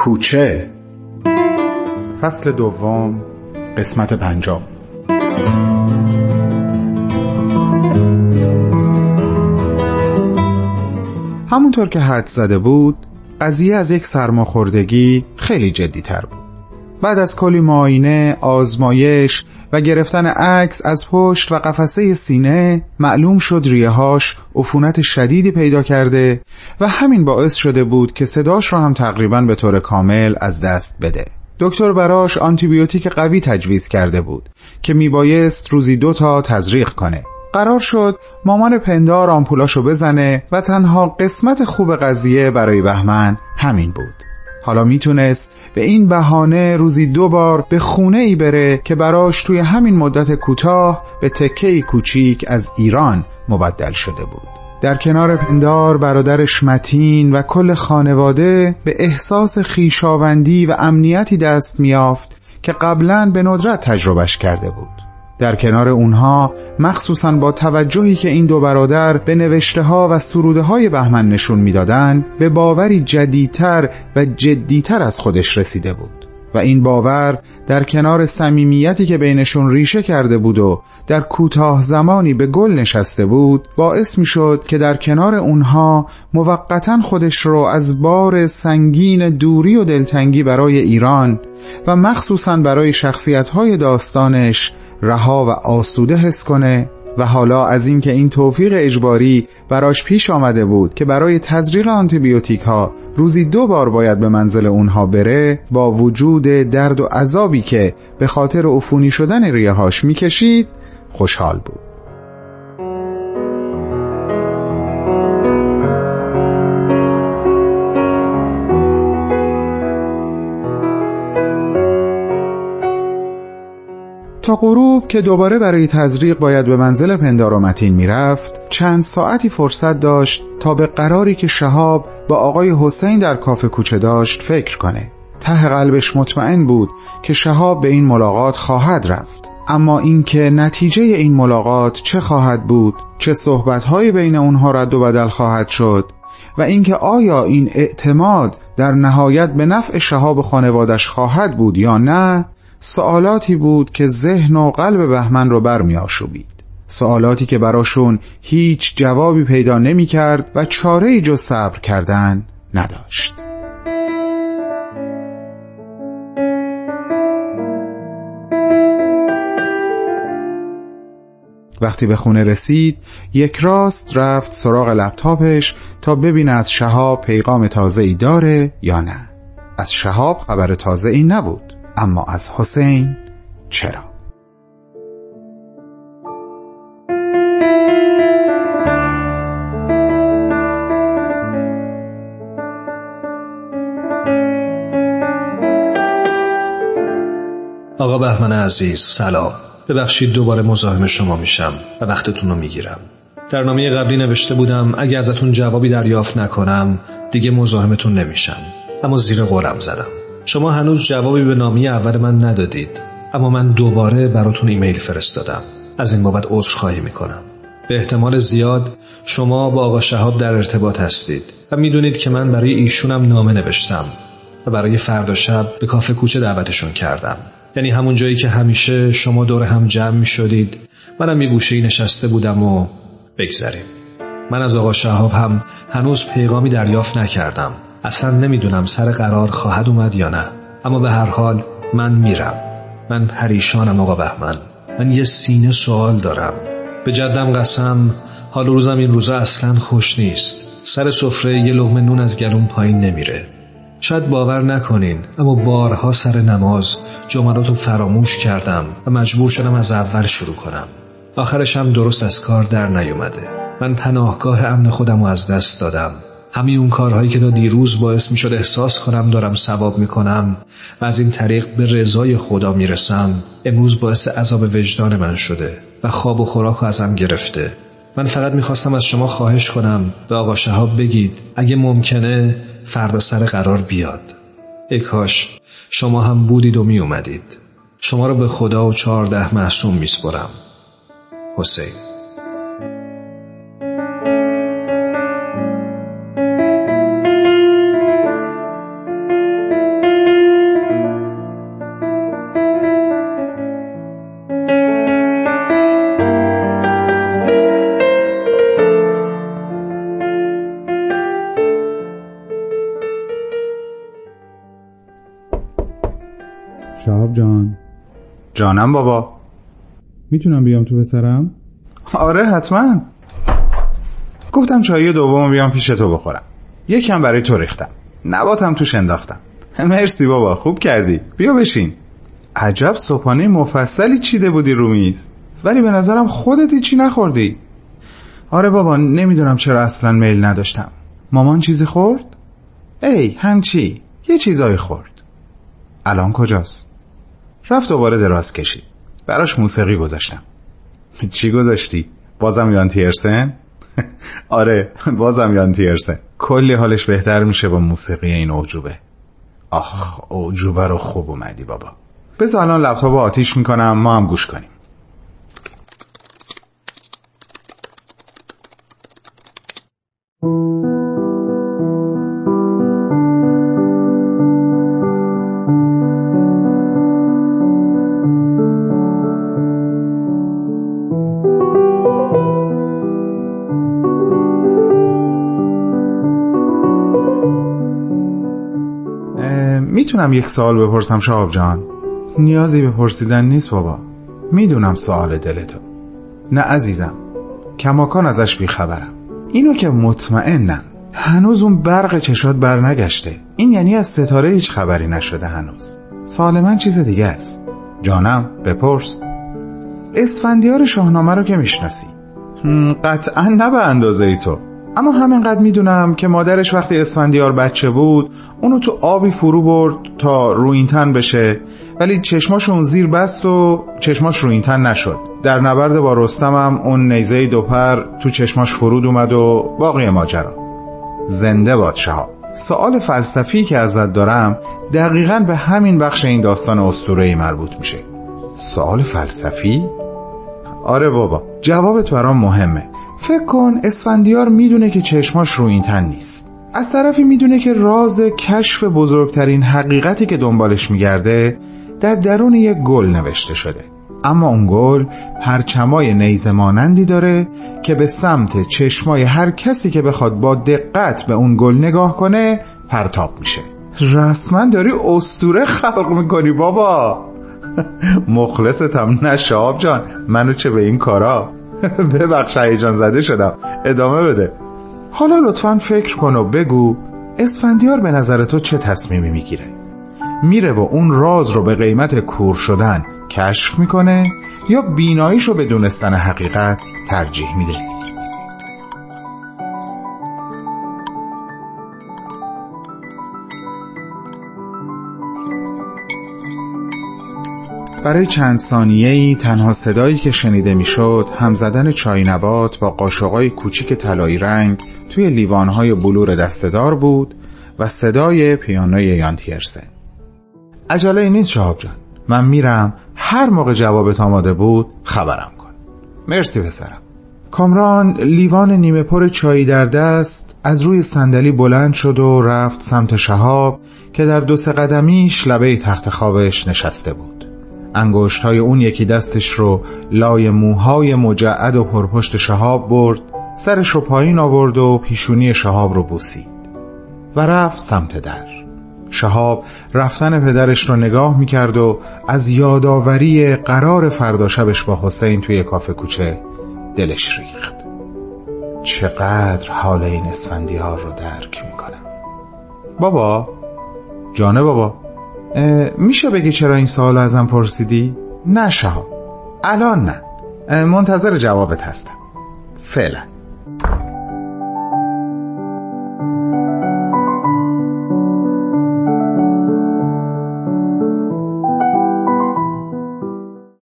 کوچه. فصل دوم قسمت پنجم. همونطور که حد زده بود قضیه از یک سرماخوردگی خیلی جدی تر بود. بعد از کلی معاینه، آزمایش و گرفتن عکس از پشت و قفسه سینه معلوم شد ریههاش عفونت شدیدی پیدا کرده و همین باعث شده بود که صداش را هم تقریبا به طور کامل از دست بده. دکتر براش آنتیبیوتیک قوی تجویز کرده بود که میبایست روزی دو تا تزریق کنه. قرار شد مامان پندار آمپولاشو بزنه و تنها قسمت خوب قضیه برای بهمن همین بود. حالا می‌تونست به این بهانه روزی دو بار به خونه ای بره که براش توی همین مدت کوتاه به تکه کوچیک از ایران مبدل شده بود. در کنار پندار برادرش متین و کل خانواده به احساس خیشاوندی و امنیتی دست میافت که قبلا به ندرت تجربهش کرده بود. در کنار اونها مخصوصا با توجهی که این دو برادر به نوشته ها و سروده های بهمن نشون می‌دادند به باوری جدیدتر و جدیتر از خودش رسیده بود. و این باور در کنار صمیمیتی که بینشون ریشه کرده بود و در کوتاه زمانی به گل نشسته بود باعث می شد که در کنار اونها موقتا خودش رو از بار سنگین دوری و دلتنگی برای ایران و مخصوصا برای شخصیتهای داستانش رها و آسوده حس کنه. و حالا از اینکه این توفیق اجباری براش پیش آمده بود که برای تزریق آنتیبیوتیک ها روزی دو بار باید به منزل اونها بره با وجود درد و عذابی که به خاطر عفونی شدن ریه هاش می‌کشید خوشحال بود. تا غروب که دوباره برای تزریق باید به منزل پندار و متین می‌رفت چند ساعتی فرصت داشت تا به قراری که شهاب با آقای حسین در کافه کوچه داشت فکر کنه. ته قلبش مطمئن بود که شهاب به این ملاقات خواهد رفت. اما اینکه نتیجه این ملاقات چه خواهد بود چه صحبتهایی بین اونها رد و بدل خواهد شد و اینکه آیا این اعتماد در نهایت به نفع شهاب خانوادش خواهد بود یا نه سوالاتی بود که ذهن و قلب بهمن رو برمی آشوبید سوالاتی که براشون هیچ جوابی پیدا نمی کرد و چاره جز صبر کردن نداشت. وقتی به خونه رسید یک راست رفت سراغ لپتاپش تا ببینه از شهاب پیغام تازه ای داره یا نه. از شهاب خبر تازه ای نبود. اما از حسین چرا؟ آقا بهمن عزیز سلام. ببخشید دوباره مزاحم شما میشم و وقتتون رو می‌گیرم. در نامه قبلی نوشته بودم اگه ازتون جوابی دریافت نکنم دیگه مزاحمتون نمیشم. اما زیر قولم زدم. شما هنوز جوابی به نامی اول من ندادید. اما من دوباره براتون ایمیل فرستادم. از این بابت عذرخواهی می‌کنم. به احتمال زیاد شما با آقا شهاب در ارتباط هستید و می‌دونید که من برای ایشونم نامه نوشتم و برای فردا شب به کافه کوچه دعوتشون کردم. یعنی همون جایی که همیشه شما دور هم جمع می شدید منم یه گوشه نشسته بودم و بگذریم. من از آقا شهاب هم هنوز پیغامی دریافت نکردم. اصلا نمی‌دونم سر قرار خواهد اومد یا نه. اما به هر حال من میرم. من پریشانم آقا بهمن. من یه سینه سوال دارم. به جدم قسم حال روزم این روزا اصلا خوش نیست. سر سفره یه لغمه نون از گلوم پایین نمیره. شاید باور نکنین اما بارها سر نماز جملات رو فراموش کردم و مجبور شدم از اول شروع کنم. آخرش هم درست از کار در نیومده. من پناهگاه امن خودم رو از دست دادم. همین اون کارهایی که تا دیروز باعث می شد احساس کنم دارم ثواب می کنم و از این طریق به رضای خدا می رسم امروز باعث عذاب وجدان من شده و خواب و خوراک ازم گرفته. من فقط می‌خواستم از شما خواهش کنم به آقا شهاب بگید اگه ممکنه فردا سر قرار بیاد. ای کاش شما هم بودید و می اومدید شما رو به خدا و چهارده معصوم میسپرم. حسین. شهاب جان. جانم بابا. می‌تونم بیام تو بسرم؟ آره حتما. گفتم چایی دوم بیام پیش تو بخورم. یکم برای تو ریختم. نباتم توش انداختم. مرسی بابا خوب کردی. بیا بشین. عجب صبحانه مفصلی چیده بودی رو میز. ولی به نظرم خودت چی نخوردی. آره بابا نمی‌دونم چرا اصلا میل نداشتم. مامان چیزی خورد؟ ای همچی. یه چیزایی خورد. الان کجاست؟ رفت دوباره دراز کشید. براش موسیقی گذاشتم. چی گذاشتی؟ بازم یان تیرسن؟ آره بازم یان تیرسن. کلی حالش بهتر میشه با موسیقی این اوجوبه. آخ اوجوبه رو خوب اومدی بابا. بذار الان لپتاپ آتیش می‌کنم ما هم گوش کنیم. می‌تونم یک سوال بپرسم شهاب جان؟ نیازی به پرسیدن نیست بابا. می‌دونم سوال دلتو. نه عزیزم کماکان ازش بیخبرم. اینو که مطمئنم. هنوز اون برق چشات بر نگشته این یعنی از ستاره هیچ خبری نشده هنوز. سوال من چیز دیگه است. جانم بپرس. اسفندیار شاهنامه رو که می‌شناسی. قطعا نه به اندازه ای تو. اما همینقدر می‌دونم که مادرش وقتی اسفندیار بچه بود اونو تو آبی فرو برد تا روینتن بشه. ولی چشماش اون زیر بست و چشماش روینتن نشد. در نبرد با رستمم اون نیزه دوپر تو چشماش فرود اومد و باقی ماجرا. زنده باد شهاب. سوال فلسفی که ازت دارم دقیقا به همین بخش این داستان اسطوره‌ای مربوط میشه. سوال فلسفی؟ آره بابا. جوابت برام مهمه. فکر کن اسفندیار می‌دونه که چشماش رو این تن نیست. از طرفی می‌دونه که راز کشف بزرگترین حقیقتی که دنبالش میگرده در درون یک گل نوشته شده. اما اون گل پرچمای نیزه مانندی داره که به سمت چشمای هر کسی که بخواد با دقت به اون گل نگاه کنه پرتاب میشه. رسما داری استوره خلق می‌کنی بابا. مخلصتم نه جان منو چه به این کارا؟ ببخش هیجان زده شدم. ادامه بده. حالا لطفا فکر کن و بگو اسفندیار به نظر تو چه تصمیمی می‌گیره؟ میره و اون راز رو به قیمت کور شدن کشف می‌کنه یا بیناییش رو به دونستن حقیقت ترجیح میده؟ برای چند ثانیه‌ای تنها صدایی که شنیده می‌شد هم زدن چای نبات با قاشقای کوچیک طلایی رنگ توی لیوانهای بلور دستدار بود و صدای پیانوی یانتیرسن عجله نیست شهاب جان. من میرم. هر موقع جوابت آماده بود خبرم کن. مرسی پسرم. کامران لیوان نیمه پر چایی در دست از روی صندلی بلند شد و رفت سمت شهاب که در دو سه قدمیش لبه تخت خوابش نشسته بود. انگشت های اون یکی دستش رو لای موهای مجعد و پرپشت شهاب برد سرش رو پایین آورد و پیشونی شهاب رو بوسید و رفت سمت در. شهاب رفتن پدرش رو نگاه می‌کرد و از یادآوری قرار فردا شبش با حسین توی کافه کوچه دلش ریخت. چقدر حال این اسفندیار رو درک می‌کنم. بابا؟ جانه بابا؟ میشه بگی چرا این سوال ازم پرسیدی؟ نه شهاب الان نه. منتظر جوابت هستم. فعلا.